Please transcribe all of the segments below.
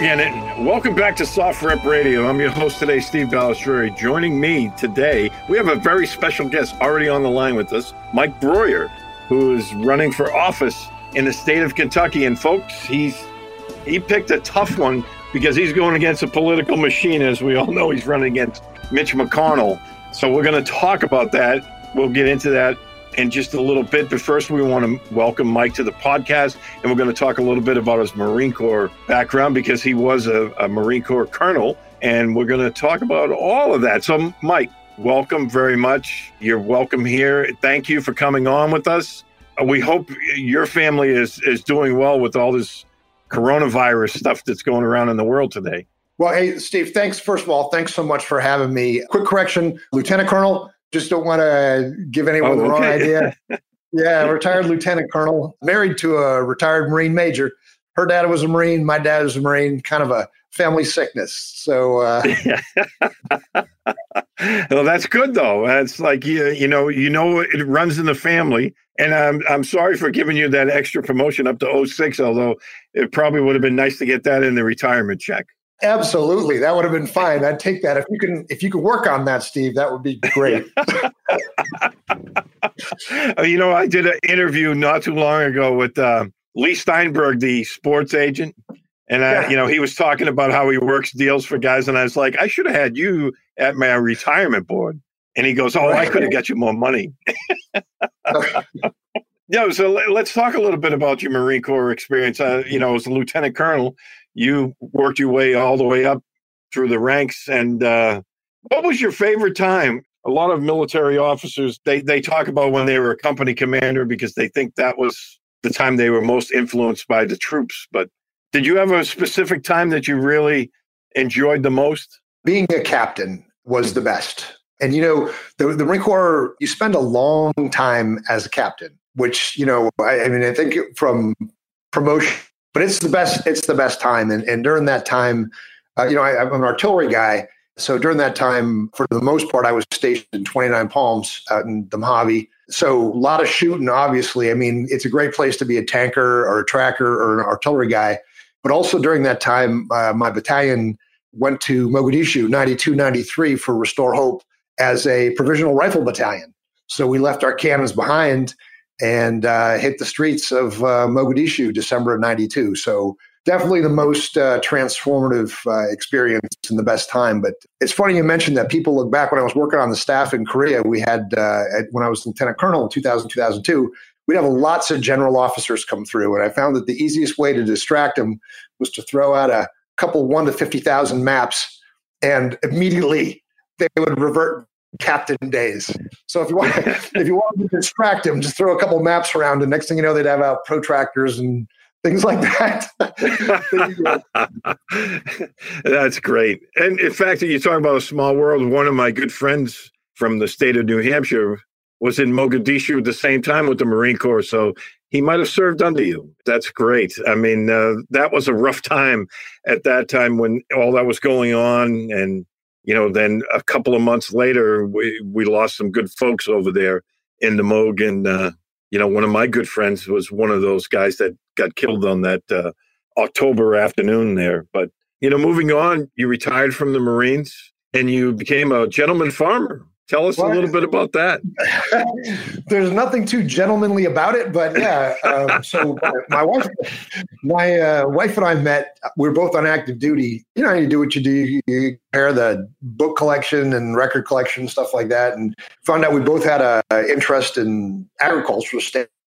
Again, and welcome back to SOFREP Radio. I'm your host today, Steve Balestrieri. Joining me today, we have a very special guest already on the line with us, Mike Broihier, who is running for office in the state of Kentucky. And folks, he's he picked a tough one because he's going against a political machine. As we all know, he's running against Mitch McConnell. So we're going to talk about that. We'll get into that in just a little bit. But first, we want to welcome Mike to the podcast, and we're going to talk a little bit about his Marine Corps background because he was a, a Marine Corps colonel, and we're going to talk about all of that. So, Mike, welcome very much. You're welcome here. Thank you for coming on with us. Uh, We hope your family is is doing well with all this coronavirus stuff that's going around in the world today. Well, hey, Steve, thanks. First of all, thanks so much for having me. Quick correction Lieutenant Colonel, just don't want to give anyone Oh, the wrong okay. idea. yeah, retired Lieutenant Colonel, married to a retired Marine Major. Her dad was a Marine, my dad was a Marine, kind of a family sickness. So, uh, well, that's good though. It's like you, you know, you know, it runs in the family. And I'm I'm sorry for giving you that extra promotion up to 06, although it probably would have been nice to get that in the retirement check. Absolutely, that would have been fine. I'd take that if you can. If you could work on that, Steve, that would be great. Uh, you know, I did an interview not too long ago with uh, Leigh Steinberg, the sports agent, and uh, Yeah. you know he was talking about how he works deals for guys, and I was like, I should have had you at my retirement board. And he goes, "Oh, I could have got you more money." Yeah, so let- let's talk a little bit about your Marine Corps experience. Uh, you know, as a lieutenant colonel, you worked your way all the way up through the ranks. And uh, what was your favorite time? A lot of military officers they they talk about when they were a company commander because they think that was the time they were most influenced by the troops. But did you have a specific time that you really enjoyed the most? being a captain was the best. And you know, the, the Marine Corps, you spend a long time as a captain, which you know, I, I mean, I think from promotion, but it's the best. It's the best time. And and during that time, uh, you know, I, I'm an artillery guy, so during that time, for the most part, I was stationed in 29 Palms out in the Mojave. So a lot of shooting. Obviously, I mean, it's a great place to be a tanker or a tracker or an artillery guy. But also during that time, uh, my battalion went to Mogadishu 92 93 for Restore Hope as a provisional rifle battalion. So we left our cannons behind and uh, hit the streets of uh, Mogadishu December of 92. So definitely the most uh, transformative uh, experience and the best time. But it's funny you mentioned that people look back when I was working on the staff in Korea, we had, uh, at, when I was lieutenant colonel in 2000, 2002, we'd have lots of general officers come through. And I found that the easiest way to distract them was to throw out a couple one to 50,000 maps and immediately they would revert captain days. So if you want if you want to distract them, just throw a couple maps around and next thing you know they'd have out protractors and things like that. That's great. And in fact, you talk about a small world. One of my good friends from the state of New Hampshire was in Mogadishu at the same time with the Marine Corps. So he might have served under you. That's great. I mean, uh, that was a rough time at that time when all that was going on. And, you know, then a couple of months later, we, we lost some good folks over there in the Mog. And, uh, you know, one of my good friends was one of those guys that got killed on that uh, October afternoon there. But, you know, moving on, you retired from the Marines and you became a gentleman farmer. Tell us well, a little bit about that. There's nothing too gentlemanly about it, but yeah. Um, so my wife, my uh, wife and I met. We are both on active duty. You know, you do what you do. You compare the book collection and record collection stuff like that, and found out we both had a, a interest in agricultural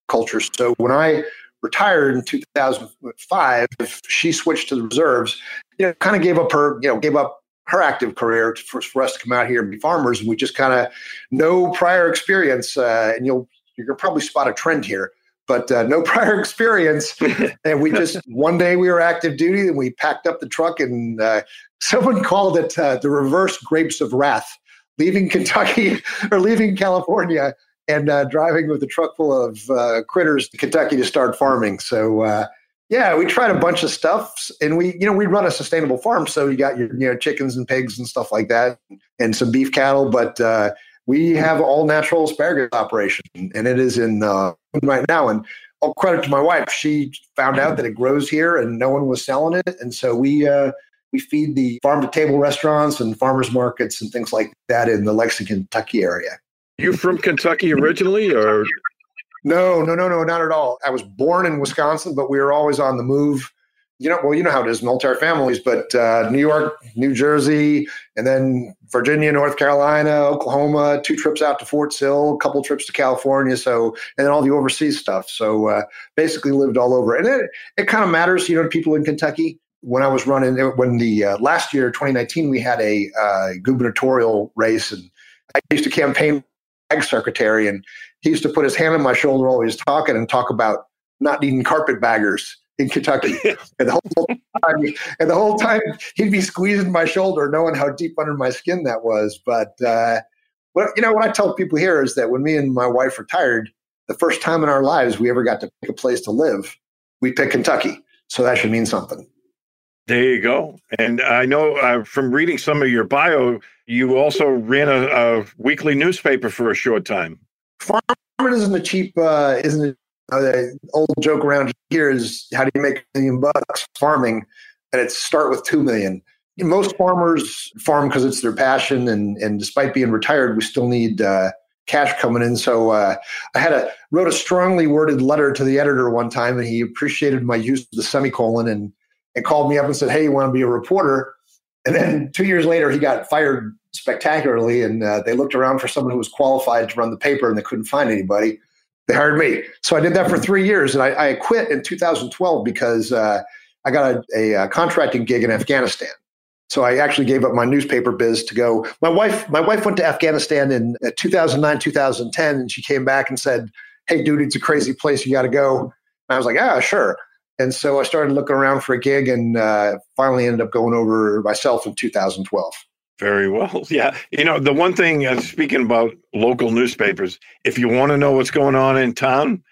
culture. So when I retired in 2005, she switched to the reserves. You know, kind of gave up her, you know, gave up her active career for, for us to come out here and be farmers. And we just kind of no prior experience, uh, and you'll you can probably spot a trend here, but uh, no prior experience. and we just one day we were active duty, and we packed up the truck, and uh, someone called it uh, the reverse grapes of wrath, leaving Kentucky or leaving California and uh, driving with a truck full of uh, critters to Kentucky to start farming. So yeah, we tried a bunch of stuff, and we, you know, we run a sustainable farm, so you got your, you know, chickens and pigs and stuff like that, and some beef cattle. But uh, we have all natural asparagus operation, and it is in uh, right now. And all credit to my wife; she found out that it grows here, and no one was selling it, and so we uh, we feed the farm to table restaurants and farmers markets and things like that in the Lexington, Kentucky area. You from Kentucky originally, or no, no, no, no, not at all. I was born in Wisconsin, but we were always on the move. You know, well, you know how it is, military families, but uh, New York, New Jersey, and then Virginia, North Carolina, Oklahoma, two trips out to Fort Sill, a couple trips to California. So, and then all the overseas stuff. So, uh, basically lived all over. And it, it kind of matters, you know, people in Kentucky. When I was running, when the uh, last year, 2019, we had a uh, gubernatorial race, and I used to campaign secretary, and he used to put his hand on my shoulder while he was talking and talk about not needing carpetbaggers in Kentucky. and the whole time, and the whole time he'd be squeezing my shoulder, knowing how deep under my skin that was. But uh, what you know, what I tell people here is that when me and my wife retired, the first time in our lives we ever got to pick a place to live, we picked Kentucky. So that should mean something. There you go. And I know uh, from reading some of your bio, you also ran a, a weekly newspaper for a short time farming isn't a cheap, uh, isn't it? Uh, the old joke around here is how do you make a million bucks farming? And it's start with two million. Most farmers farm because it's their passion, and and despite being retired, we still need uh, cash coming in. So uh, I had a wrote a strongly worded letter to the editor one time, and he appreciated my use of the semicolon and and called me up and said, "Hey, you want to be a reporter?" And then two years later, he got fired spectacularly. And uh, they looked around for someone who was qualified to run the paper and they couldn't find anybody. They hired me. So I did that for three years. And I, I quit in 2012 because uh, I got a, a, contracting gig in Afghanistan. So I actually gave up my newspaper biz to go. My wife, my wife went to Afghanistan in uh, 2009, 2010, and she came back and said, "Hey, dude, it's a crazy place. You got to go." And I was like, "Ah, sure." And so I started looking around for a gig, and uh, finally ended up going over myself in 2012. Very well. Yeah. You know, the one thing, uh, speaking about local newspapers, if you want to know what's going on in town,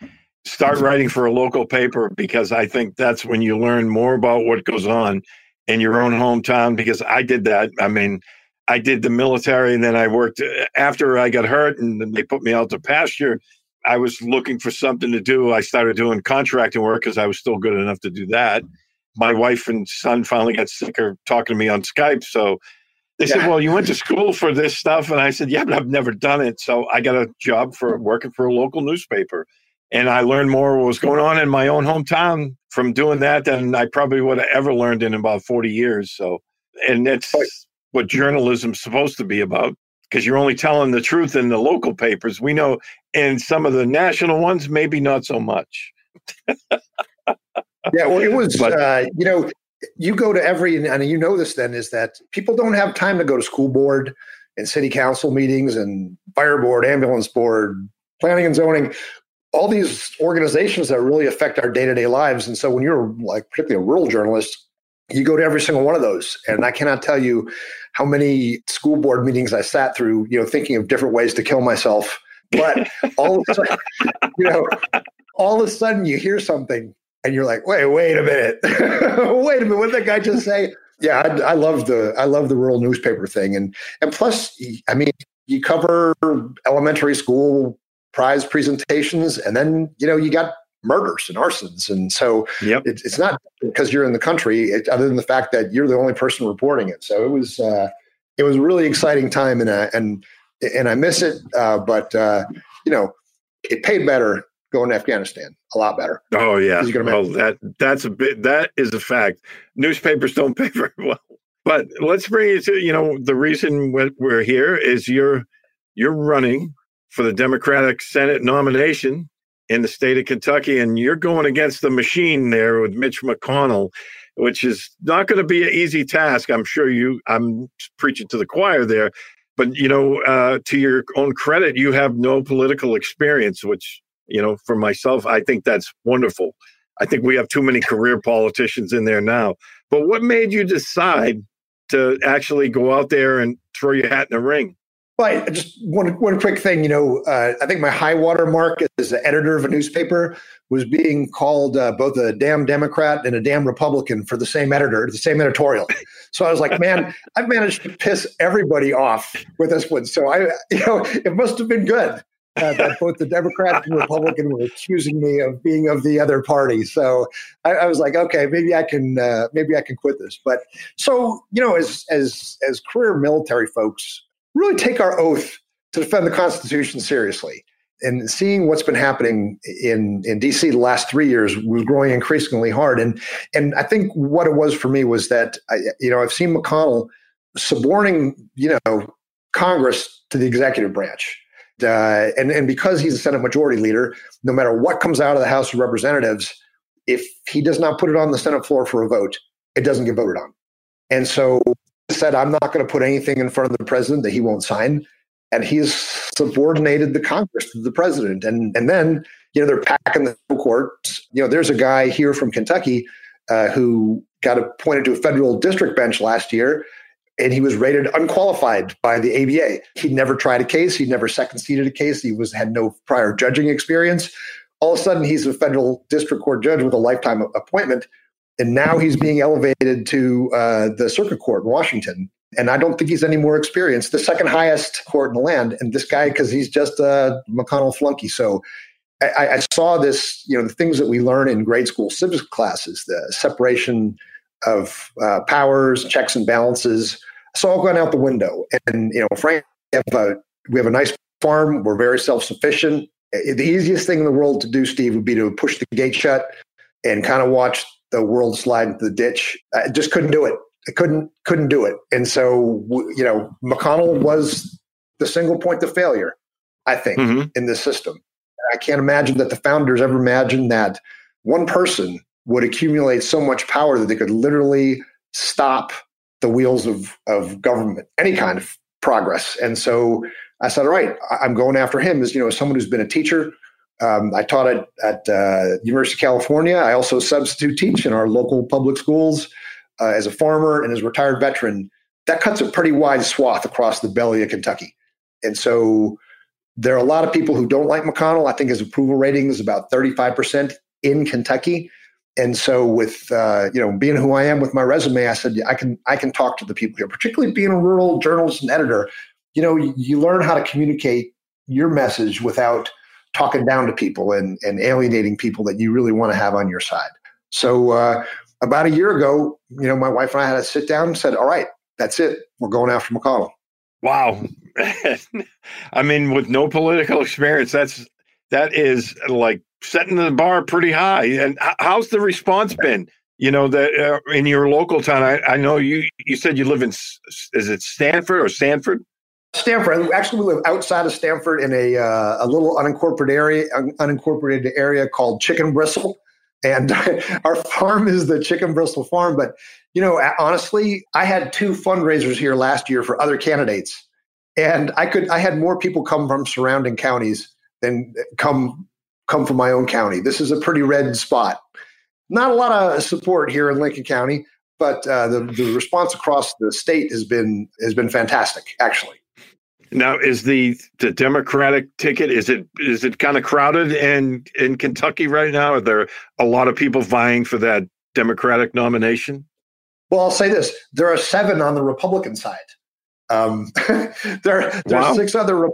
start writing for a local paper because I think that's when you learn more about what goes on in your own hometown. Because I did that. I mean, I did the military and then I worked uh, after I got hurt and then they put me out to pasture. I was looking for something to do. I started doing contracting work because I was still good enough to do that. My wife and son finally got sick of talking to me on Skype. So they yeah. said, "Well, you went to school for this stuff," and I said, "Yeah, but I've never done it." So I got a job for working for a local newspaper, and I learned more what was going on in my own hometown from doing that than I probably would have ever learned in about forty years. So, and that's what journalism's supposed to be about because you're only telling the truth in the local papers. We know in some of the national ones, maybe not so much. yeah, well, it was, but, uh, you know, you go to every and you know this then is that people don't have time to go to school board and city council meetings and fire board ambulance board planning and zoning all these organizations that really affect our day to day lives. And so when you're like particularly a rural journalist, you go to every single one of those. And I cannot tell you how many school board meetings I sat through, you know, thinking of different ways to kill myself. But all of a sudden, you know, all of a sudden you hear something and you're like, wait, wait a minute. wait a minute. What did that guy just say? Yeah, I, I love the I love the rural newspaper thing. And and plus, I mean, you cover elementary school prize presentations, and then you know you got murders and arsons, and so Yep. it, it's not because you're in the country, it, other than the fact that you're the only person reporting it. So it was uh, it was a really exciting time, and uh, and and I miss it, uh, but uh, you know it paid better going to Afghanistan, a lot better. Oh yeah. Is he gonna Well, that that's a bit. That is a fact. Newspapers don't pay very well. But let's bring it to you know the reason we- we're here is you're you're running for the Democratic Senate nomination in the state of Kentucky, and you're going against the machine there with Mitch McConnell, which is not going to be an easy task. I'm sure you. I'm preaching to the choir there, but you know, uh, to your own credit, you have no political experience, which you know, for myself, I think that's wonderful. I think we have too many career politicians in there now. But what made you decide to actually go out there and throw your hat in the ring? But just one one quick thing, you know, uh, I think my high water mark as the editor of a newspaper was being called uh, both a damn Democrat and a damn Republican for the same editor, the same editorial. So I was like, man, I've managed to piss everybody off with this one. So I, you know, it must have been good. Uh, that both the Democrat and Republican were accusing me of being of the other party. So I, I was like, okay, maybe I can, uh, maybe I can quit this. But so you know, as as as career military folks, really take our oath to defend the Constitution seriously. And seeing what's been happening in in DC the last three years was growing increasingly hard. And and I think what it was for me was that I, you know I've seen McConnell suborning you know Congress to the executive branch. Uh, and and because he's a Senate Majority Leader, no matter what comes out of the House of Representatives, if he does not put it on the Senate floor for a vote, it doesn't get voted on. And so he said, I'm not going to put anything in front of the president that he won't sign. And he's subordinated the Congress to the president. And and then you know they're packing the courts. You know, there's a guy here from Kentucky uh, who got appointed to a federal district bench last year and he was rated unqualified by the ABA. He'd never tried a case. He'd never second seated a case. He was had no prior judging experience. All of a sudden, he's a federal district court judge with a lifetime appointment, and now he's being elevated to uh, the circuit court in Washington. And I don't think he's any more experienced. The second highest court in the land, and this guy because he's just a McConnell flunky. So. I, I saw this, you know, the things that we learn in grade school civics classes, the separation of uh, powers, checks and balances. It's all gone out the window. And you know, Frank, we have a, we have a nice farm. We're very self sufficient. The easiest thing in the world to do, Steve, would be to push the gate shut and kind of watch the world slide into the ditch. I just couldn't do it. I couldn't couldn't do it. And so you know, McConnell was the single point of failure, I think, Mm-hmm. in this system. I can't imagine that the founders ever imagined that one person would accumulate so much power that they could literally stop the wheels of, of government, any kind of progress. And so I said, all right, I'm going after him as, you know, as someone who's been a teacher. Um, I taught at, at uh, University of California. I also substitute teach in our local public schools uh, as a farmer and as a retired veteran. That cuts a pretty wide swath across the belly of Kentucky. And so there are a lot of people who don't like McConnell. I think his approval rating is about 35% in Kentucky. And so, with uh, you know being who I am with my resume, I said I can I can talk to the people here. Particularly being a rural journalist and editor, you know you, you learn how to communicate your message without talking down to people and and alienating people that you really want to have on your side. So uh, about a year ago, you know, my wife and I had to sit down and said, "All right, that's it. We're going after McConnell." Wow. I mean, with no political experience, that's that is like setting the bar pretty high. And how's the response been? You know that uh, in your local town, I, I know you. You said you live in is it Stanford or Sanford? Stanford. Actually, we live outside of Stanford in a uh, a little unincorporated area, un- unincorporated area called Chicken Bristle, and our farm is the Chicken Bristle Farm. But you know, honestly, I had two fundraisers here last year for other candidates, and I could I had more people come from surrounding counties than come come from my own county. This is a pretty red spot. Not a lot of support here in Lincoln County, but uh, the, the response across the state has been has been fantastic, actually. Now, is the the Democratic ticket is it is it kind of crowded in in Kentucky right now? Are there a lot of people vying for that Democratic nomination? Well, I'll say this: there are seven on the Republican side. Um, there, there wow. are six other.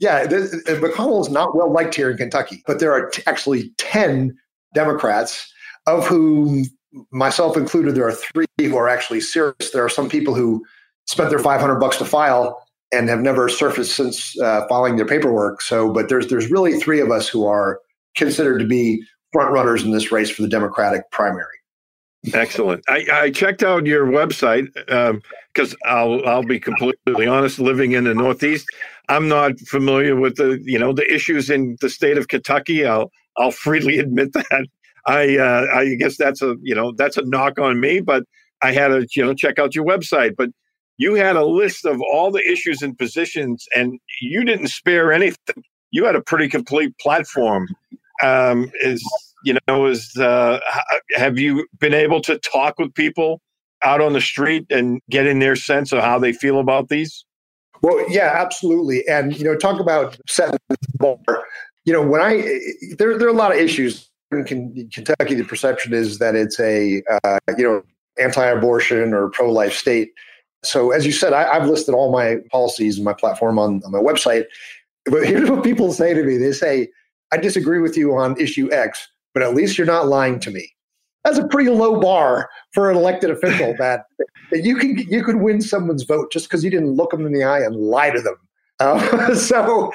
Yeah, McConnell is not well liked here in Kentucky, but there are t- actually ten Democrats, of whom myself included, there are three who are actually serious. There are some people who spent their five hundred bucks to file and have never surfaced since uh, filing their paperwork. So, but there's there's really three of us who are considered to be front runners in this race for the Democratic primary. Excellent. I, I, checked out your website because um, I'll I'll be completely honest. Living in the Northeast, I'm not familiar with the you know the issues in the state of Kentucky. I'll I'll freely admit that. I uh, I guess that's a you know that's a knock on me, but I had to you know check out your website. But you had a list of all the issues and positions, and you didn't spare anything. You had a pretty complete platform. Um, is you know is uh, have you been able to talk with people out on the street and getting their sense of how they feel about these well yeah absolutely. And you know talk about setting the bar. You know when i there, there are a lot of issues. In kentucky the perception is that it's a uh, you know anti-abortion or pro-life state. So as you said I, have listed all my policies and my platform on, on my website. But here's what people say to me. They say i disagree with you on issue x but at least you're not lying to me. That's a pretty low bar for an elected official that, that you can you could win someone's vote just because you didn't look them in the eye and lie to them. Uh, so,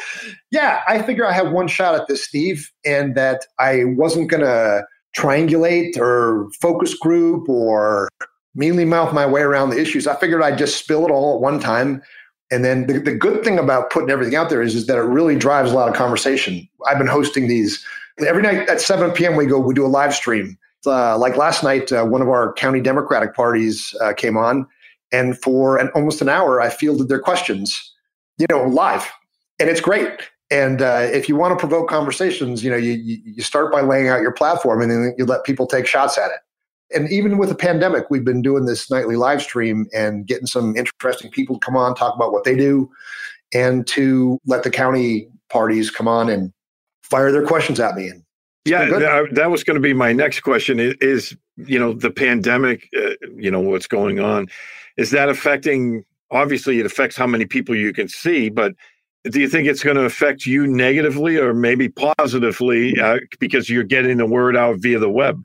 yeah, I figure I have one shot at this, Steve, and that I wasn't going to triangulate or focus group or mealy mouth my way around the issues. I figured I'd just spill it all at one time. And then the, the good thing about putting everything out there is, is that it really drives a lot of conversation. I've been hosting these Every night at 7 p.m., we go, we do a live stream. Uh, like last night, uh, one of our county Democratic parties uh, came on, and for an, almost an hour, I fielded their questions, you know, live. And it's great. And uh, if you want to provoke conversations, you know, you, you start by laying out your platform and then you let people take shots at it. And even with the pandemic, we've been doing this nightly live stream and getting some interesting people to come on, talk about what they do, and to let the county parties come on and fire their questions at me. And yeah, that, that, was going to be my next question. Is, is you know the pandemic, uh, you know what's going on, is that affecting? Obviously, it affects how many people you can see, but do you think it's going to affect you negatively or maybe positively uh, because you're getting the word out via the web?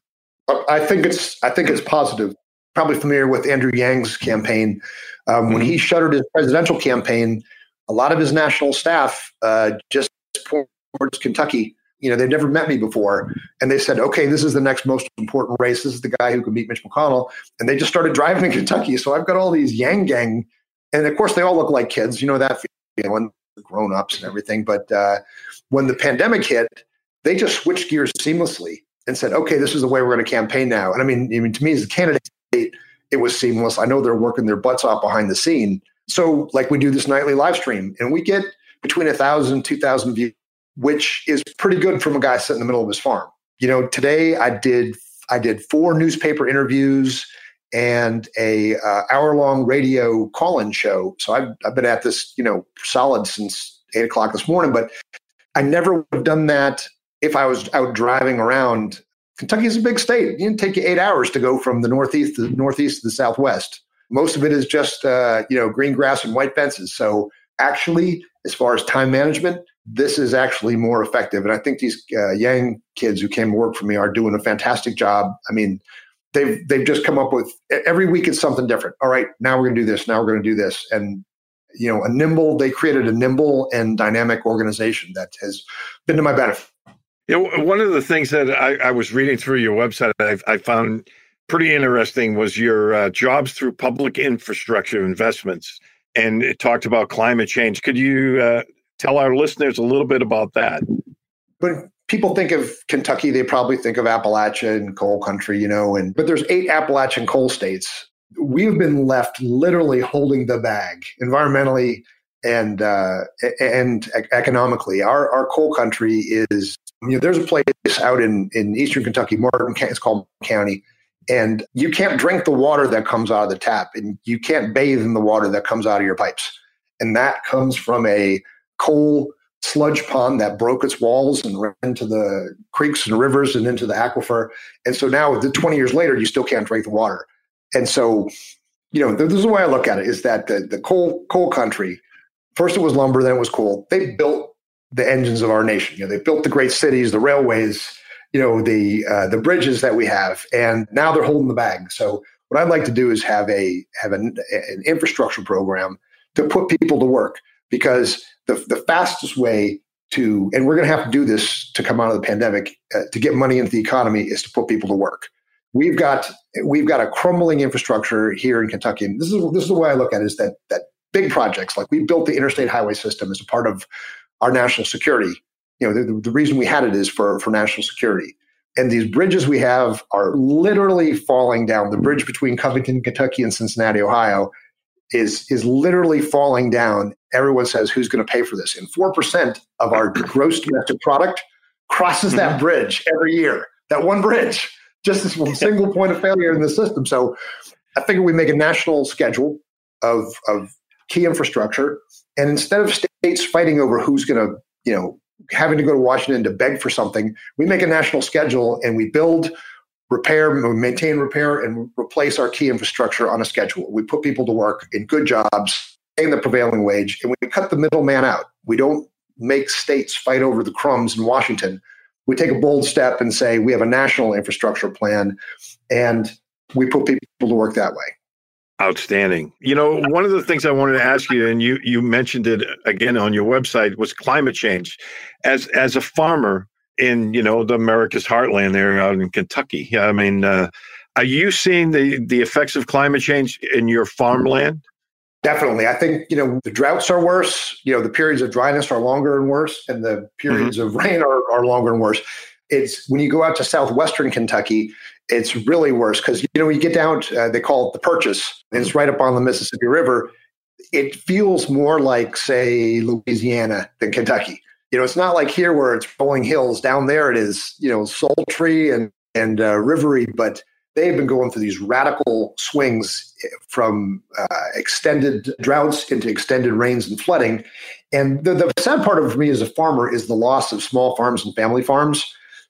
I think it's I think it's positive. Probably familiar with Andrew Yang's campaign. Um, mm-hmm. When he shuttered his presidential campaign, a lot of his national staff uh, just towards Kentucky. You know, they've never met me before. And they said, okay, this is the next most important race. This is the guy who can beat Mitch McConnell. And they just started driving to Kentucky. So I've got all these Yang gang. And of course, they all look like kids. You know that feeling, grown ups and everything. But uh, when the pandemic hit, they just switched gears seamlessly and said, okay, this is the way we're going to campaign now. And I mean, I mean, to me as a candidate, it was seamless. I know they're working their butts off behind the scene. So, like, we do this nightly live stream, and we get between a thousand, two thousand views which is pretty good from a guy sitting in the middle of his farm. You know, today I did I did four newspaper interviews and a uh, hour long radio call in show. So I've I've been at this you know solid since eight o'clock this morning, but I never would have done that if I was out driving around. Kentucky is a big state. It take you eight hours to go from the northeast to the northeast to the southwest. Most of it is just uh, you know green grass and white fences. So actually, as far as time management, this is actually more effective. And I think these uh, Yang kids who came to work for me are doing a fantastic job. I mean, they've they've just come up with every week it's something different. All right, now we're going to do this. Now we're going to do this, and you know, a nimble. They created a nimble and dynamic organization that has been to my benefit. Yeah, one of the things that I, I was reading through your website, I, I found pretty interesting was your uh, jobs through public infrastructure investments, and it talked about climate change. Could you uh, tell our listeners a little bit about that. When people think of Kentucky, they probably think of Appalachia and coal country, you know, and but there's eight Appalachian coal states. We've been left literally holding the bag environmentally and uh, and economically. Our our coal country is You know, there's a place out in, in eastern Kentucky, Martin, it's called County, and you can't drink the water that comes out of the tap, and you can't bathe in the water that comes out of your pipes. And that comes from a coal sludge pond that broke its walls and ran into the creeks and rivers and into the aquifer. And so now, 20 years later, you still can't drink the water. And so, you know, this is the way I look at it: is that the the coal coal country. First, it was lumber, then it was coal. They built the engines of our nation. You know, they built the great cities, the railways, you know, the uh, the bridges that we have, and now they're holding the bag. So, what I'd like to do is have a have an, an infrastructure program to put people to work because the, the fastest way to, and we're going to have to do this to come out of the pandemic, uh, to get money into the economy is to put people to work. We've got we've got a crumbling infrastructure here in Kentucky. And this is this is the way I look at it is that that big projects like we built the interstate highway system as a part of our national security. You know, the, the reason we had it is for for national security. And these bridges we have are literally falling down. The bridge between Covington, Kentucky, and Cincinnati, Ohio, is is literally falling down. Everyone says, "Who's going to pay for this?" And four percent of our gross domestic product crosses that mm-hmm. bridge every year. That one bridge, just this one single point of failure in the system. So, I figure we make a national schedule of of key infrastructure, and instead of states fighting over who's going to, you know, having to go to Washington to beg for something, we make a national schedule and we build repair, maintain, repair, and replace our key infrastructure on a schedule. We put people to work in good jobs, paying the prevailing wage, and we cut the middleman out. We don't make states fight over the crumbs in Washington. We take a bold step and say we have a national infrastructure plan, and we put people to work that way. Outstanding. You know, one of the things I wanted to ask you, and you you mentioned it again on your website, was climate change. As as a farmer, in you know the America's heartland there out in Kentucky. I mean, uh, are you seeing the the effects of climate change in your farmland? Definitely, I think you know the droughts are worse. You know the periods of dryness are longer and worse, and the periods mm-hmm. of rain are, are longer and worse. It's when you go out to southwestern Kentucky, it's really worse because you know you get down. To, uh, they call it the Purchase, and it's right up on the Mississippi River. It feels more like, say, Louisiana than Kentucky you know, it's not like here where it's rolling hills. Down there, it is you know sultry and and uh, rivery, but they've been going through these radical swings from uh, extended droughts into extended rains and flooding. And the, the sad part of me as a farmer is the loss of small farms and family farms.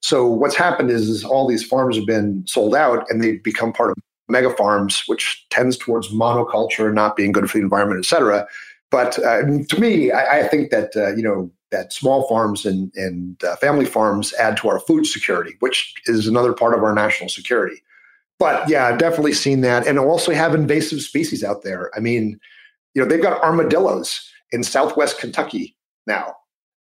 So what's happened is, is all these farms have been sold out and they've become part of mega farms, which tends towards monoculture, and not being good for the environment, et cetera. But uh, to me, I, I think that uh, you know that small farms and, and uh, family farms add to our food security, which is another part of our national security. But yeah, I've definitely seen that. And also have invasive species out there. I mean, you know, they've got armadillos in southwest Kentucky now.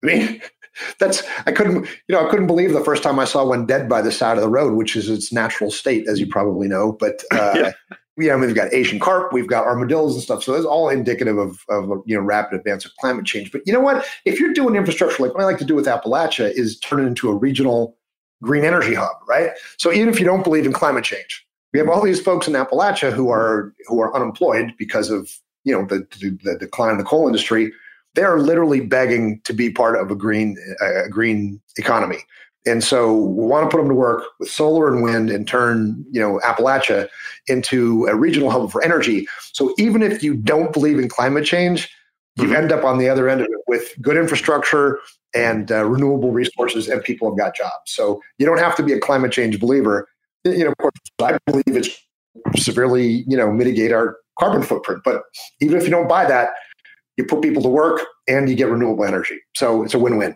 I mean, that's I couldn't, you know, I couldn't believe the first time I saw one dead by the side of the road, which is its natural state, as you probably know. But uh, yeah know, we've got Asian carp, we've got armadillos and stuff. So that's all indicative of, of you know rapid advance of climate change. But you know what? If you're doing infrastructure like what I like to do with Appalachia is turn it into a regional green energy hub, right? So even if you don't believe in climate change, we have all these folks in Appalachia who are who are unemployed because of you know the, the, the decline in the coal industry. They are literally begging to be part of a green a green economy. And so we want to put them to work with solar and wind and turn, you know, Appalachia into a regional hub for energy. So even if you don't believe in climate change, you mm-hmm. end up on the other end of it with good infrastructure and uh, renewable resources, and people have got jobs. So you don't have to be a climate change believer. You know, of course, I believe it's severely, you know, mitigate our carbon footprint. But even if you don't buy that, you put people to work and you get renewable energy. So it's a win-win.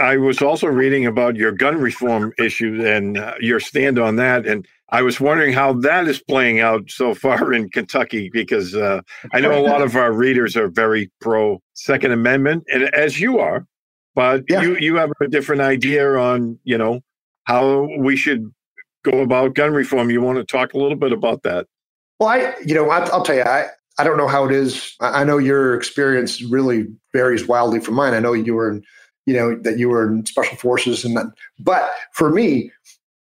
I was also reading about your gun reform issue and uh, your stand on that. And I was wondering how that is playing out so far in Kentucky, because uh, I know a lot of our readers are very pro Second Amendment, and as you are. but Yeah. you you have a different idea on you know how we should go about gun reform. You want to talk a little bit about that? Well, I, you know, I, I'll tell you, I, I don't know how it is. I I know your experience really varies wildly from mine. I know you were in, you know, that you were in special forces and that, but for me,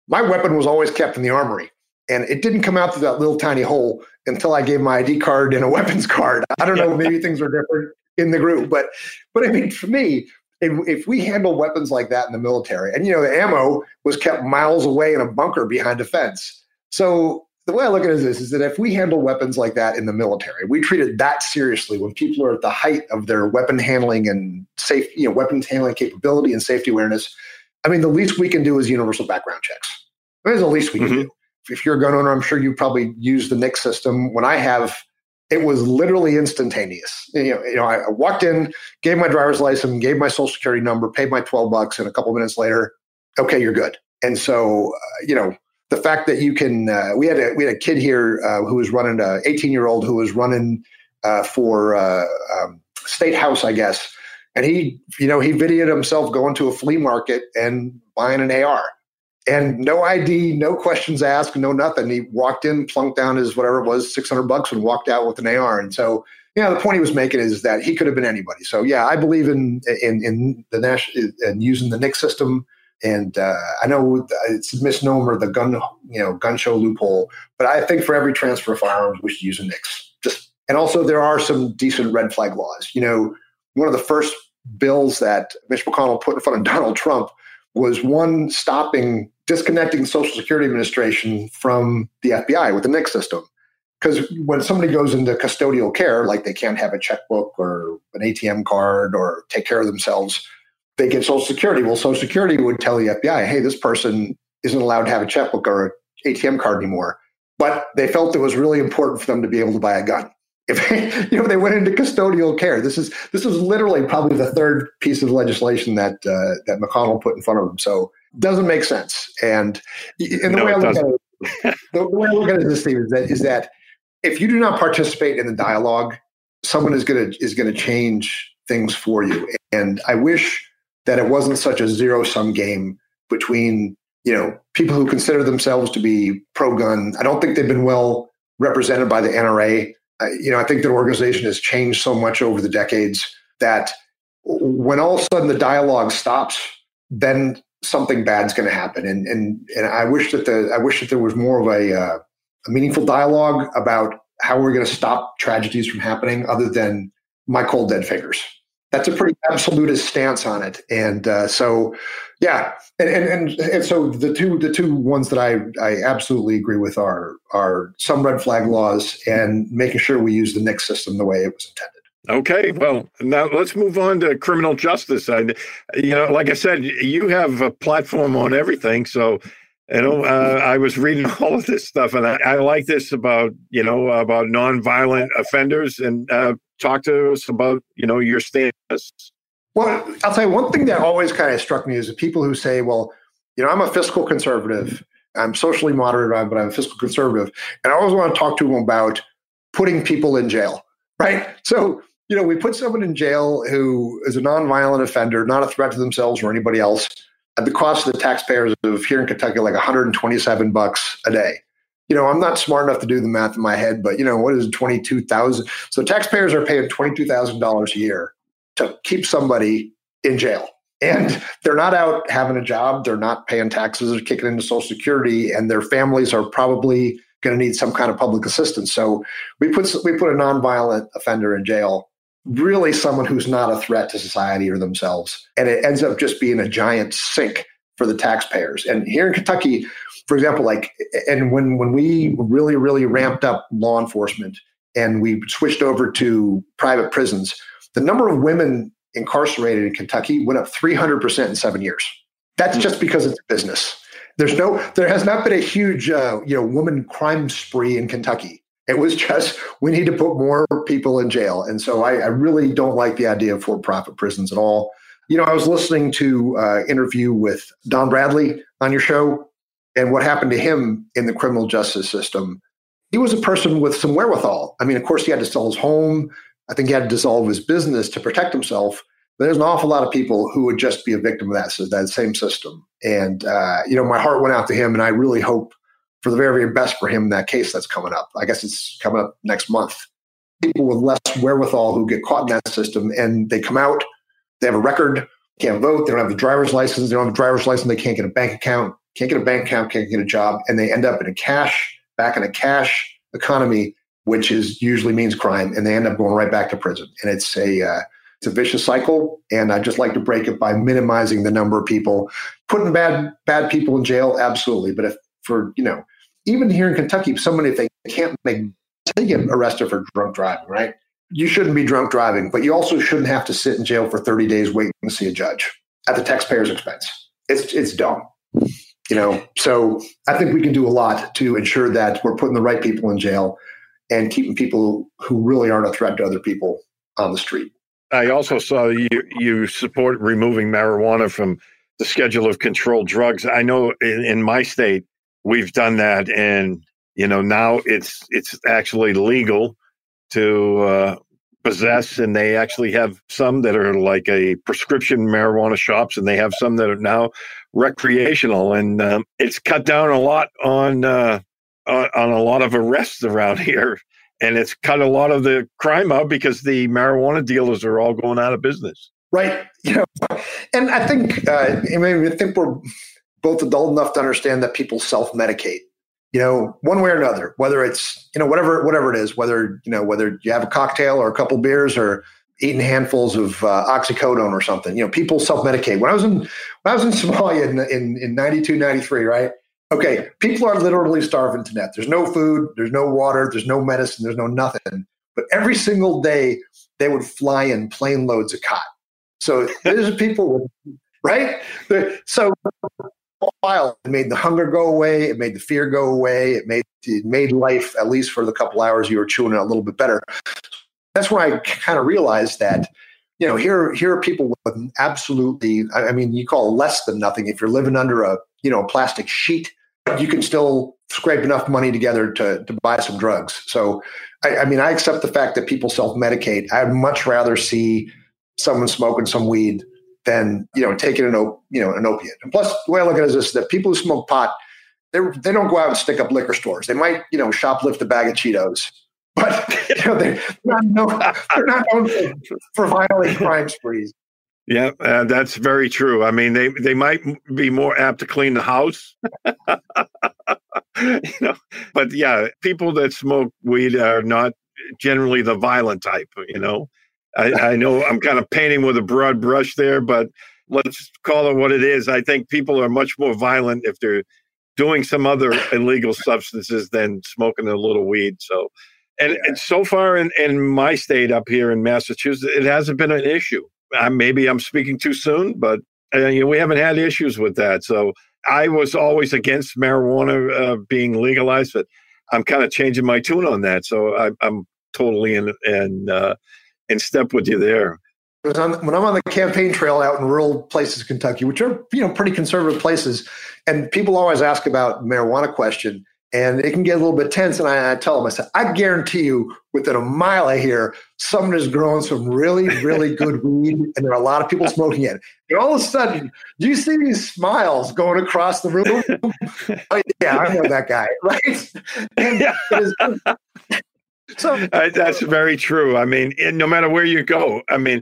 my weapon was always kept in the armory and it didn't come out through that little tiny hole until I gave my ID card and a weapons card. I don't know, maybe things are different in the group, but, but I mean, for me, if, if we handle weapons like that in the military and, you know, the ammo was kept miles away in a bunker behind a fence. So the way I look at it is this, is that if we handle weapons like that in the military, we treat it that seriously when people are at the height of their weapon handling and safe, you know, weapons handling capability and safety awareness. I mean, the least we can do is universal background checks. That's the least we can Mhm. do. If you're a gun owner, I'm sure you probably use the NICS system. When I have, it was literally instantaneous. You know, you know, I I walked in, gave my driver's license, gave my social security number, paid my 12 bucks, and a couple minutes later, okay, you're good. And so, uh, you know, the fact that you can, uh, we had a we had a kid here uh, who was running a 18 year old who was running uh, for uh, um, state house, I guess, and he, you know, he videoed himself going to a flea market and buying an AR, and no ID, no questions asked, no nothing. He walked in, plunked down his whatever it was, 600 bucks, and walked out with an AR. And so, yeah, the point he was making is that he could have been anybody. So, yeah, I believe in in in the national and using the NICS system. And uh, I know it's a misnomer, the gun, you know, gun show loophole. But I think for every transfer of firearms, we should use a NICS. Just and also there are some decent red flag laws. You know, one of the first bills that Mitch McConnell put in front of Donald Trump was one stopping disconnecting the Social Security Administration from the FBI with the NICS system. Because when somebody goes into custodial care, like they can't have a checkbook or an ATM card or take care of themselves, they get Social Security. Well, Social Security would tell the FBI, hey, this person isn't allowed to have a checkbook or an ATM card anymore. But they felt it was really important for them to be able to buy a gun. If they, you know, they went into custodial care. This is this is literally probably the third piece of legislation that uh, that McConnell put in front of them. So it doesn't make sense. And, and the No, way I look at it, the, way I look at it, this is that is that if you do not participate in the dialogue, someone is gonna is gonna change things for you. And I wish that it wasn't such a zero sum game between you know people who consider themselves to be pro gun. I don't think they've been well represented by the NRA. You know, I think their organization has changed so much over the decades that when all of a sudden the dialogue stops, then something bad's going to happen. And and and I wish that the I wish that there was more of a, uh, a meaningful dialogue about how we're going to stop tragedies from happening, other than my cold dead fingers. That's a pretty absolutist stance on it, and uh, so yeah, and, and and and so the two the two ones that I I absolutely agree with are are some red flag laws and making sure we use the NICS system the way it was intended. Okay, well, now let's move on to criminal justice. I, you know, like I said, you have a platform on everything. So, you know, uh, I was reading all of this stuff, and I, I like this about you know about nonviolent offenders, and uh, talk to us about you know your stance. Well, I'll tell you one thing that always kind of struck me is the people who say, "Well, you know, I'm a fiscal conservative. I'm socially moderate, but I'm a fiscal conservative," and I always want to talk to them about putting people in jail, right? So you know, we put someone in jail who is a nonviolent offender, not a threat to themselves or anybody else, at the cost of the taxpayers of here in Kentucky, like 127 bucks a day. You know, I'm not smart enough to do the math in my head, but you know, what is 22,000? So taxpayers are paying $22,000 a year to keep somebody in jail. And they're not out having a job, they're not paying taxes or kicking into Social Security, and their families are probably going to need some kind of public assistance. So we put we put a nonviolent offender in jail really someone who's not a threat to society or themselves. And it ends up just being a giant sink for the taxpayers. And here in Kentucky, for example, like, and when, when we really, really ramped up law enforcement and we switched over to private prisons, the number of women incarcerated in Kentucky went up 300% in seven years. That's just because it's a business. There's no, there has not been a huge, uh, you know, woman crime spree in Kentucky. It was just we need to put more people in jail, and so I, I really don't like the idea of for-profit prisons at all. You know, I was listening to uh, interview with Don Bradley on your show, and what happened to him in the criminal justice system. He was a person with some wherewithal. I mean, of course, he had to sell his home. I think he had to dissolve his business to protect himself. there's an awful lot of people who would just be a victim of that, so that same system. And uh, you know, my heart went out to him, and I really hope for the very, very best for him in that case that's coming up. I guess it's coming up next month. People with less wherewithal who get caught in that system, and they come out, they have a record, can't vote, they don't have a driver's license, they don't have a driver's license, they can't get a bank account, can't get a bank account, can't get a job, and they end up in a cash, back in a cash economy, which is usually means crime, and they end up going right back to prison. And it's a uh, it's a vicious cycle, and I just like to break it by minimizing the number of people, putting bad bad people in jail, absolutely. But if for you know, even here in Kentucky, somebody if they can't make they get arrested for drunk driving, right? You shouldn't be drunk driving, but you also shouldn't have to sit in jail for 30 days waiting to see a judge at the taxpayer's expense. It's it's dumb. You know, so I think we can do a lot to ensure that we're putting the right people in jail and keeping people who really aren't a threat to other people on the street. I also saw you you support removing marijuana from the schedule of controlled drugs. I know in, in my state we've done that, and you know now it's it's actually legal to uh, possess, and they actually have some that are like a prescription marijuana shops, and they have some that are now recreational, and um, it's cut down a lot on, uh, on a lot of arrests around here and it's cut a lot of the crime out because the marijuana dealers are all going out of business. Right. You know, and I think uh, I mean I think we're both adult enough to understand that people self-medicate. You know, one way or another, whether it's you know whatever whatever it is, whether you know whether you have a cocktail or a couple beers or eating handfuls of uh, oxycodone or something. You know, people self-medicate. When I was in when I was in Somalia in in, in 92, 93, right? okay, people are literally starving to death. There's no food, there's no water, there's no medicine, there's no nothing. But every single day, they would fly in plane loads of khat. So there's people, right? So while it made the hunger go away, it made the fear go away, it made it made life at least for the couple hours you were chewing it a little bit better. That's where I kind of realized that you know here here are people with absolutely I mean you call less than nothing if you're living under a you know a plastic sheet you can still scrape enough money together to, to buy some drugs. So, I, I mean, I accept the fact that people self medicate. I'd much rather see someone smoking some weed than you know taking an op- you know an opiate. And plus, the way I look at it is this: that people who smoke pot, they they don't go out and stick up liquor stores. They might you know shoplift a bag of Cheetos, but you know they're not known, they're not known for, violent crime sprees. Yeah, uh, that's very true. I mean, they they might be more apt to clean the house, you know. But yeah, people that smoke weed are not generally the violent type. You know, I, I know I'm kind of painting with a broad brush there, but let's call it what it is. I think people are much more violent if they're doing some other illegal substances than smoking a little weed. So, and, and so far in, in my state up here in Massachusetts, it hasn't been an issue uh, maybe I'm speaking too soon, but uh, you know, we haven't had issues with that. So I was always against marijuana uh, being legalized, but I'm kind of changing my tune on that. So I, am totally in in uh, in step with you there. When I'm on the campaign trail out in rural places, Kentucky, which are you know pretty conservative places, and people always ask about marijuana question, and it can get a little bit tense. And I, I, tell them, I said, I guarantee you, within a mile of here, someone is growing some really, really good weed, and there are a lot of people smoking it. And all of a sudden, do you see these smiles going across the room. oh, yeah, I know that guy, right? so uh, that's very true. I mean, no matter where you go, I mean,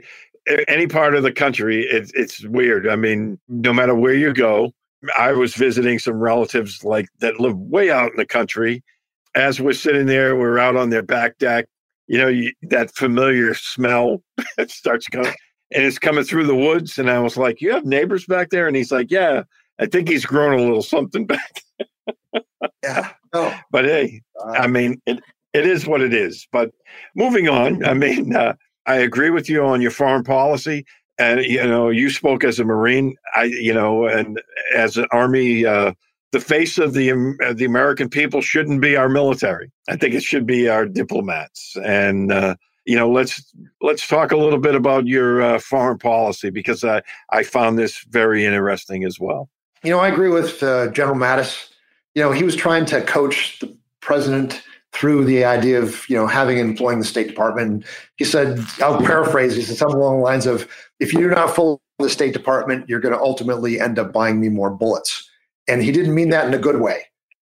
any part of the country, it's it's weird. I mean, no matter where you go, I was visiting some relatives like that live way out in the country. As we're sitting there, we're out on their back deck. You know, you, that familiar smell starts coming, and it's coming through the woods. And I was like, "You have neighbors back there?" And he's like, "Yeah, I think he's grown a little something back." yeah. Oh. But hey, I mean, it it is what it is. But moving on, I mean, uh, I agree with you on your foreign policy. And you know you spoke as a marine i you know and as an army uh, the face of the uh, the american people shouldn't be our military. I think it should be our diplomats. And uh, you know let's let's talk a little bit about your uh, foreign policy because i i found this very interesting as well. You know i agree with uh, general mattis. You know he was trying to coach the president through the idea of you know having and employing the State Department. He said, I'll paraphrase. He said something along the lines of, if you do not follow the State Department, you're going to ultimately end up buying me more bullets. And he didn't mean that in a good way.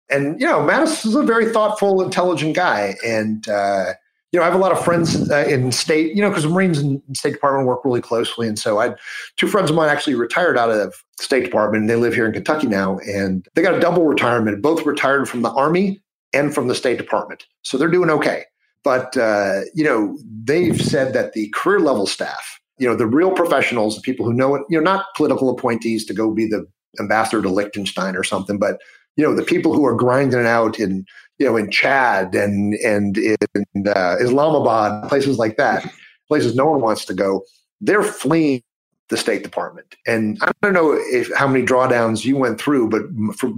And, you know, Mattis is a very thoughtful, intelligent guy. And, uh, you know, I have a lot of friends uh, in state, you know, because Marines and State Department work really closely. And so I had two friends of mine actually retired out of State Department and they live here in Kentucky now. And they got a double retirement, both retired from the Army and from the State Department. So they're doing okay. But, uh, you know, they've said that the career level staff, you know, the real professionals, the people who know it, you know, not political appointees to go be the ambassador to Liechtenstein or something, but, you know, the people who are grinding it out in, you know, in Chad and, and in uh, Islamabad, places like that, places no one wants to go, they're fleeing the State Department. And I don't know if how many drawdowns you went through, but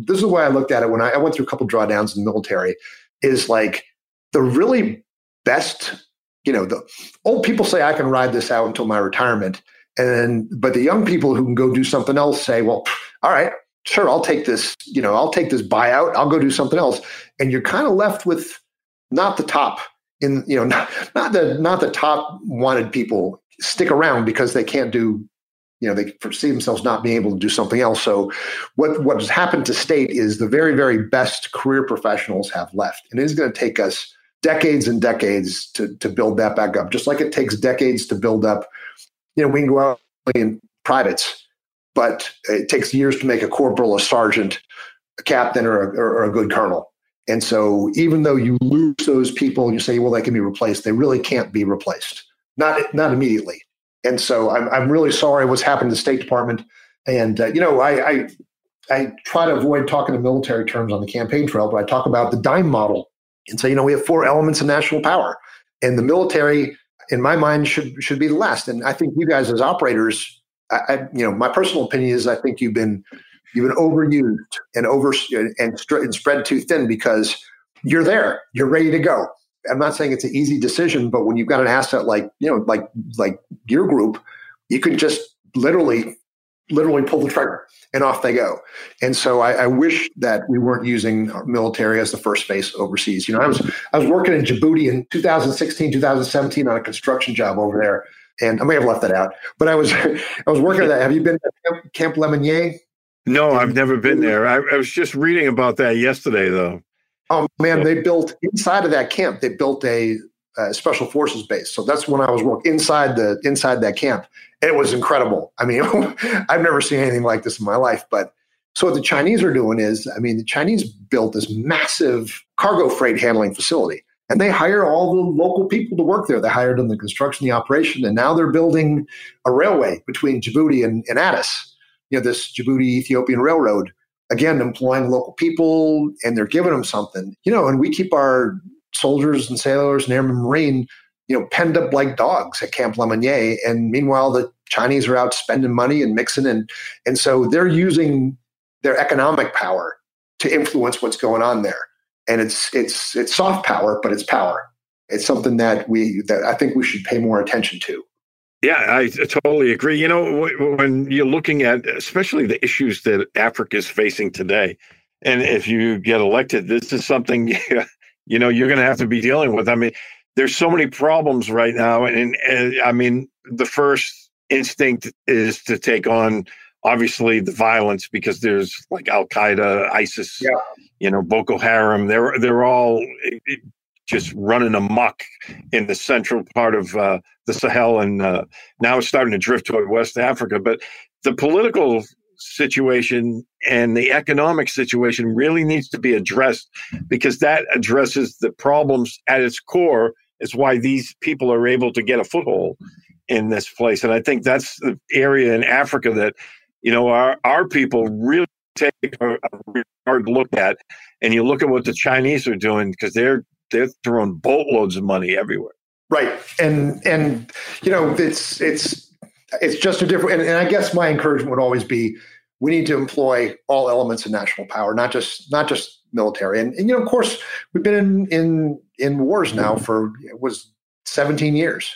this is the way I looked at it when I, I went through a couple drawdowns in the military. Is like the really best, you know, the old people say I can ride this out until my retirement, and but the young people who can go do something else say, well, all right, sure, I'll take this, you know, I'll take this buyout, I'll go do something else, and you're kind of left with not the top in, you know, not, not the not the top wanted people stick around because they can't do you know they perceive themselves not being able to do something else. So what what has happened to state is the very very best career professionals have left. And it is going to take us decades and decades to to build that back up just like it takes decades to build up you know we can go out in privates but it takes years to make a corporal a sergeant a captain or a, or a good colonel. And so even though you lose those people you say well they can be replaced they really can't be replaced. Not not immediately and so I'm, I'm really sorry what's happened to the State Department. And, uh, you know, I, I, I try to avoid talking in military terms on the campaign trail, but I talk about the dime model and say, you know, we have four elements of national power. And the military, in my mind, should should be the last. And I think you guys as operators, I, I you know, my personal opinion is I think you've been you've been overused and over and, and spread too thin because you're there, you're ready to go. I'm not saying it's an easy decision, but when you've got an asset like you know, like like your group, you can just literally literally pull the trigger and off they go. And so I, I, wish that we weren't using military as the first base overseas. You know, I was I was working in Djibouti in 2016, 2017 on a construction job over there, and I may have left that out, but I was I was working at that. Have you been to Camp, Camp Lemonnier? No, I've never been there. I, I was just reading about that yesterday, though. Oh man, they built inside of that camp. They built a, a, special forces base. So that's when I was working inside the inside that camp. It was incredible. I mean, I've never seen anything like this in my life. But so what the Chinese are doing is, I mean, the Chinese built this massive cargo freight handling facility. And they hire all the local people to work there. They hired them the construction, the operation, and now they're building a railway between Djibouti and, and Addis. You know, this Djibouti Ethiopian railroad again, employing local people and they're giving them something, you know, and we keep our soldiers and sailors and airmen marine, you know, penned up like dogs at Camp Lemonnier. And meanwhile, the Chinese are out spending money and mixing and and so they're using their economic power to influence what's going on there. And it's it's it's soft power, but it's power. It's something that we that I think we should pay more attention to. Yeah, I totally agree. You know, when you're looking at especially the issues that Africa is facing today, and if you get elected, this is something you know you're going to have to be dealing with. I mean, there's so many problems right now, and, and I mean, the first instinct is to take on obviously the violence because there's like Al Qaeda, ISIS, yeah. you know, Boko Haram. They're they're all just running amok in the central part of uh, the Sahel, and uh, now it's starting to drift toward West Africa. But the political situation and the economic situation really needs to be addressed because that addresses the problems at its core. Is why these people are able to get a foothold in this place, and I think that's the area in Africa that you know our our people really take a, a hard look at and you look at what the Chinese are doing because they're they're throwing boatloads of money everywhere. Right, and and you know it's it's it's just a different. And, and I guess my encouragement would always be we need to employ all elements of national power, not just not just military. And, and you know, of course, we've been in in in wars now for it was 17 years.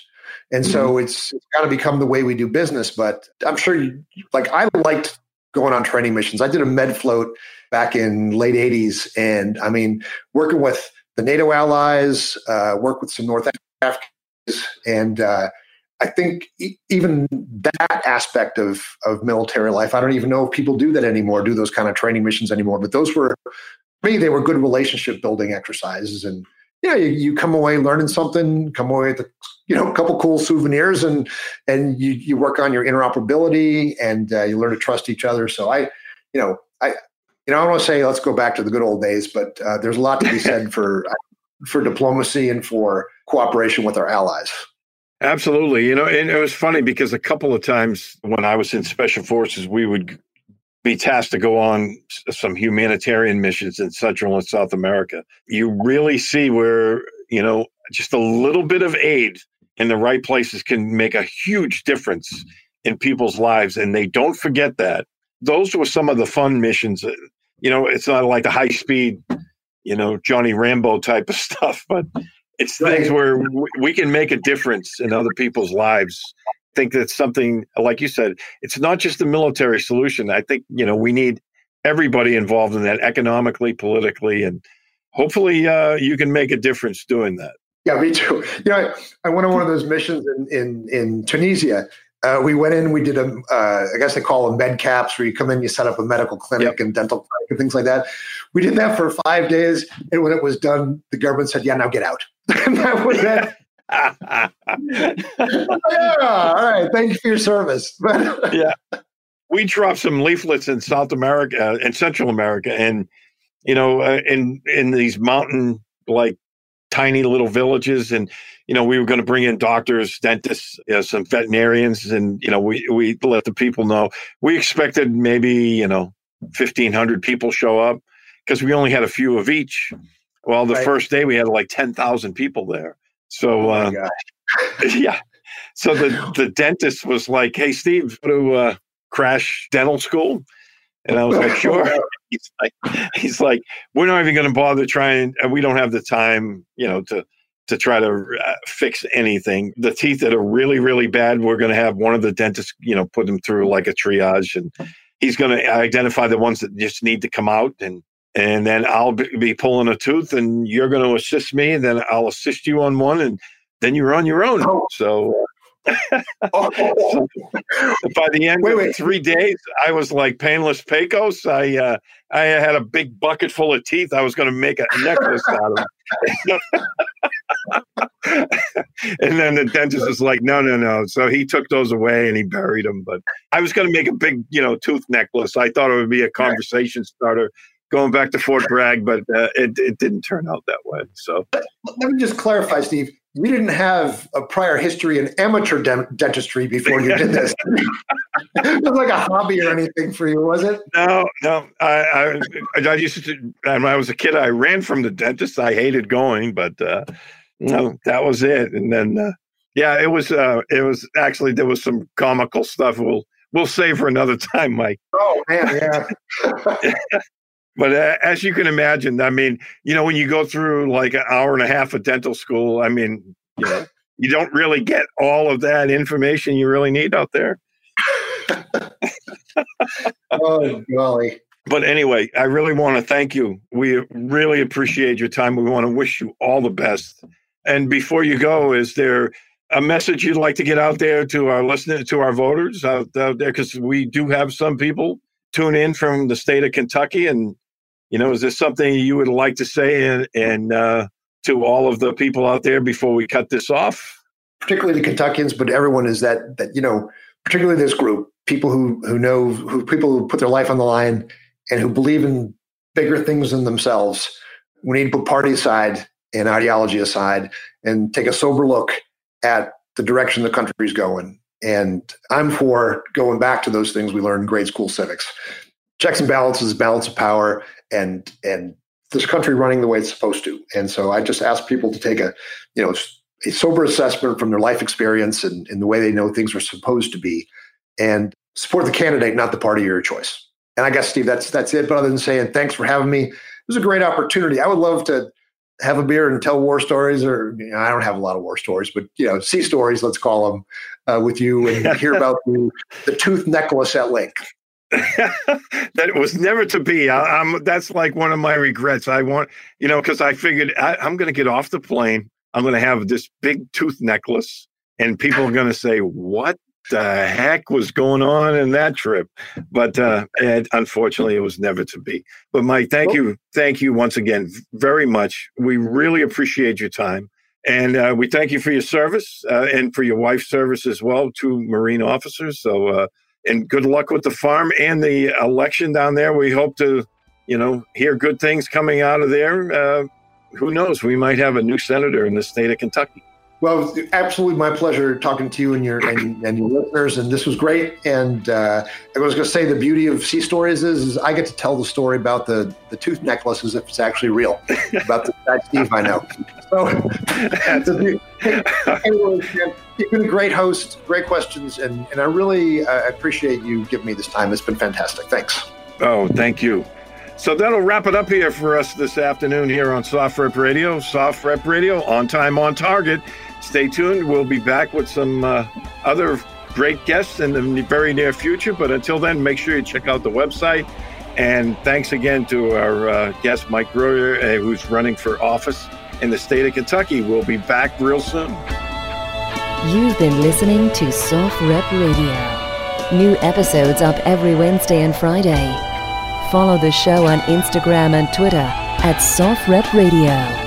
And so mm-hmm. it's, it's got to become the way we do business. But I'm sure you like I liked going on training missions. I did a med float back in late 80s. And I mean, working with the NATO allies, uh, work with some North Africans, and uh, I think e- even that aspect of of military life, I don't even know if people do that anymore, do those kind of training missions anymore. But those were, for me, they were good relationship building exercises, and yeah, you, you come away learning something, come away with a, you know a couple cool souvenirs, and and you you work on your interoperability, and uh, you learn to trust each other. So I, you know, I you know I don't want to say let's go back to the good old days, but uh, there's a lot to be said for for diplomacy and for cooperation with our allies. Absolutely. You know, and it was funny because a couple of times when I was in special forces, we would be tasked to go on some humanitarian missions in Central and South America. You really see where, you know, just a little bit of aid in the right places can make a huge difference in people's lives. And they don't forget that. Those were some of the fun missions. You know, it's not like the high speed, you know, Johnny Rambo type of stuff, but it's things where we can make a difference in other people's lives. I think that's something, like you said, it's not just a military solution. I think, you know, we need everybody involved in that economically, politically, and hopefully uh, you can make a difference doing that. Yeah, me too. You know, I, I went on one of those missions in, in, in Tunisia. Uh, we went in, we did a, uh, I guess they call them med caps, where you come in, you set up a medical clinic Yep. and dental clinic and things like that. We did that for five days. And when it was done, the government said, yeah, now get out. and that was it. yeah, all right. Thank you for your service. Yeah. We dropped some leaflets in South America uh, and Central America, and you know, uh, in in these mountain like tiny little villages, and you know, we were going to bring in doctors, dentists, you know, some veterinarians, and you know, we we let the people know. We expected maybe you know, fifteen hundred people show up because we only had a few of each. Well, the Right. first day we had like ten thousand people there. So Oh uh, yeah. So the the dentist was like, "Hey, Steve, go to uh, crash dental school," and I was like, "Sure." He's like, "He's like, we're not even going to bother trying, and we don't have the time, you know, to to try to uh, fix anything. The teeth that are really, really bad, we're going to have one of the dentists, you know, put them through like a triage, and he's going to identify the ones that just need to come out, and and then I'll be pulling a tooth, and you're going to assist me, and then I'll assist you on one, and then you're on your own. Oh. So Oh. by the end Wait, of wait. three days, I was like painless Pecos. I uh, I had a big bucket full of teeth. I was going to make a necklace out of. and then the dentist is like, no, no, no. So he took those away and he buried them. But I was going to make a big, you know, tooth necklace. I thought it would be a conversation starter going back to Fort Bragg, but uh, it it didn't turn out that way. So Let me just clarify, Steve. You didn't have a prior history in amateur dem- dentistry before you did this. it was like a hobby or anything for you, was it? No, no. I, I, I used to, when I was a kid, I ran from the dentist. I hated going, but uh, no, that was it. And then, uh, yeah, it was, uh, it was actually, there was some comical stuff. We'll, we'll save for another time, Mike. Oh man, yeah. But uh, as you can imagine, I mean, you know, when you go through like an hour and a half of dental school, I mean, you know, you don't really get all of that information you really need out there. oh golly. But anyway, I really want to thank you. We really appreciate your time. We want to wish you all the best. And before you go, is there a message you'd like to get out there to our listeners, to our voters out, out there? Because we do have some people tune in from the state of Kentucky. And, you know, is there something you would like to say and, and uh, to all of the people out there before we cut this off? particularly the Kentuckians, but everyone is that that you know, particularly this group, people who who know who people who put their life on the line and who believe in bigger things than themselves. We need to put party aside and ideology aside and take a sober look at the direction the country's going. And I'm for going back to those things we learned in grade school civics. Checks and balances, balance of power, and and this country running the way it's supposed to. And so I just ask people to take a, you know, a sober assessment from their life experience and, and the way they know things are supposed to be and support the candidate not the party of your choice and i guess steve that's that's it but other than saying thanks for having me it was a great opportunity i would love to have a beer and tell war stories or you know, i don't have a lot of war stories but you know sea stories let's call them uh, with you and hear about the, the tooth necklace at link that was never to be. I, I'm that's like one of my regrets. I want you know because I figured I, I'm going to get off the plane. I'm going to have this big tooth necklace, and people are going to say, "What the heck was going on in that trip?" But uh, and unfortunately, it was never to be. But Mike, thank you, thank you once again very much. We really appreciate your time. And uh, we thank you for your service uh, and for your wife's service as well, two Marine officers. So, uh, and good luck with the farm and the election down there. We hope to, you know, hear good things coming out of there. Uh, who knows? We might have a new senator in the state of Kentucky. Well, absolutely my pleasure talking to you and your and, and your listeners. And this was great. And uh, I was going to say the beauty of Sea Stories is, is I get to tell the story about the, the tooth necklace as if it's actually real, about the guy Steve I know. So, you've been a great host, great questions, and, and I really uh, appreciate you giving me this time. It's been fantastic. Thanks. Oh, thank you. So that'll wrap it up here for us this afternoon here on SOFREP Radio. SOFREP Radio, on time, on target. Stay tuned. We'll be back with some uh, other great guests in the very near future. But until then, make sure you check out the website. And thanks again to our uh, guest, Mike Broihier, uh, who's running for office in the state of Kentucky. We'll be back real soon. You've been listening to SOFREP Radio. New episodes up every Wednesday and Friday. Follow the show on Instagram and Twitter at SOFREP Radio.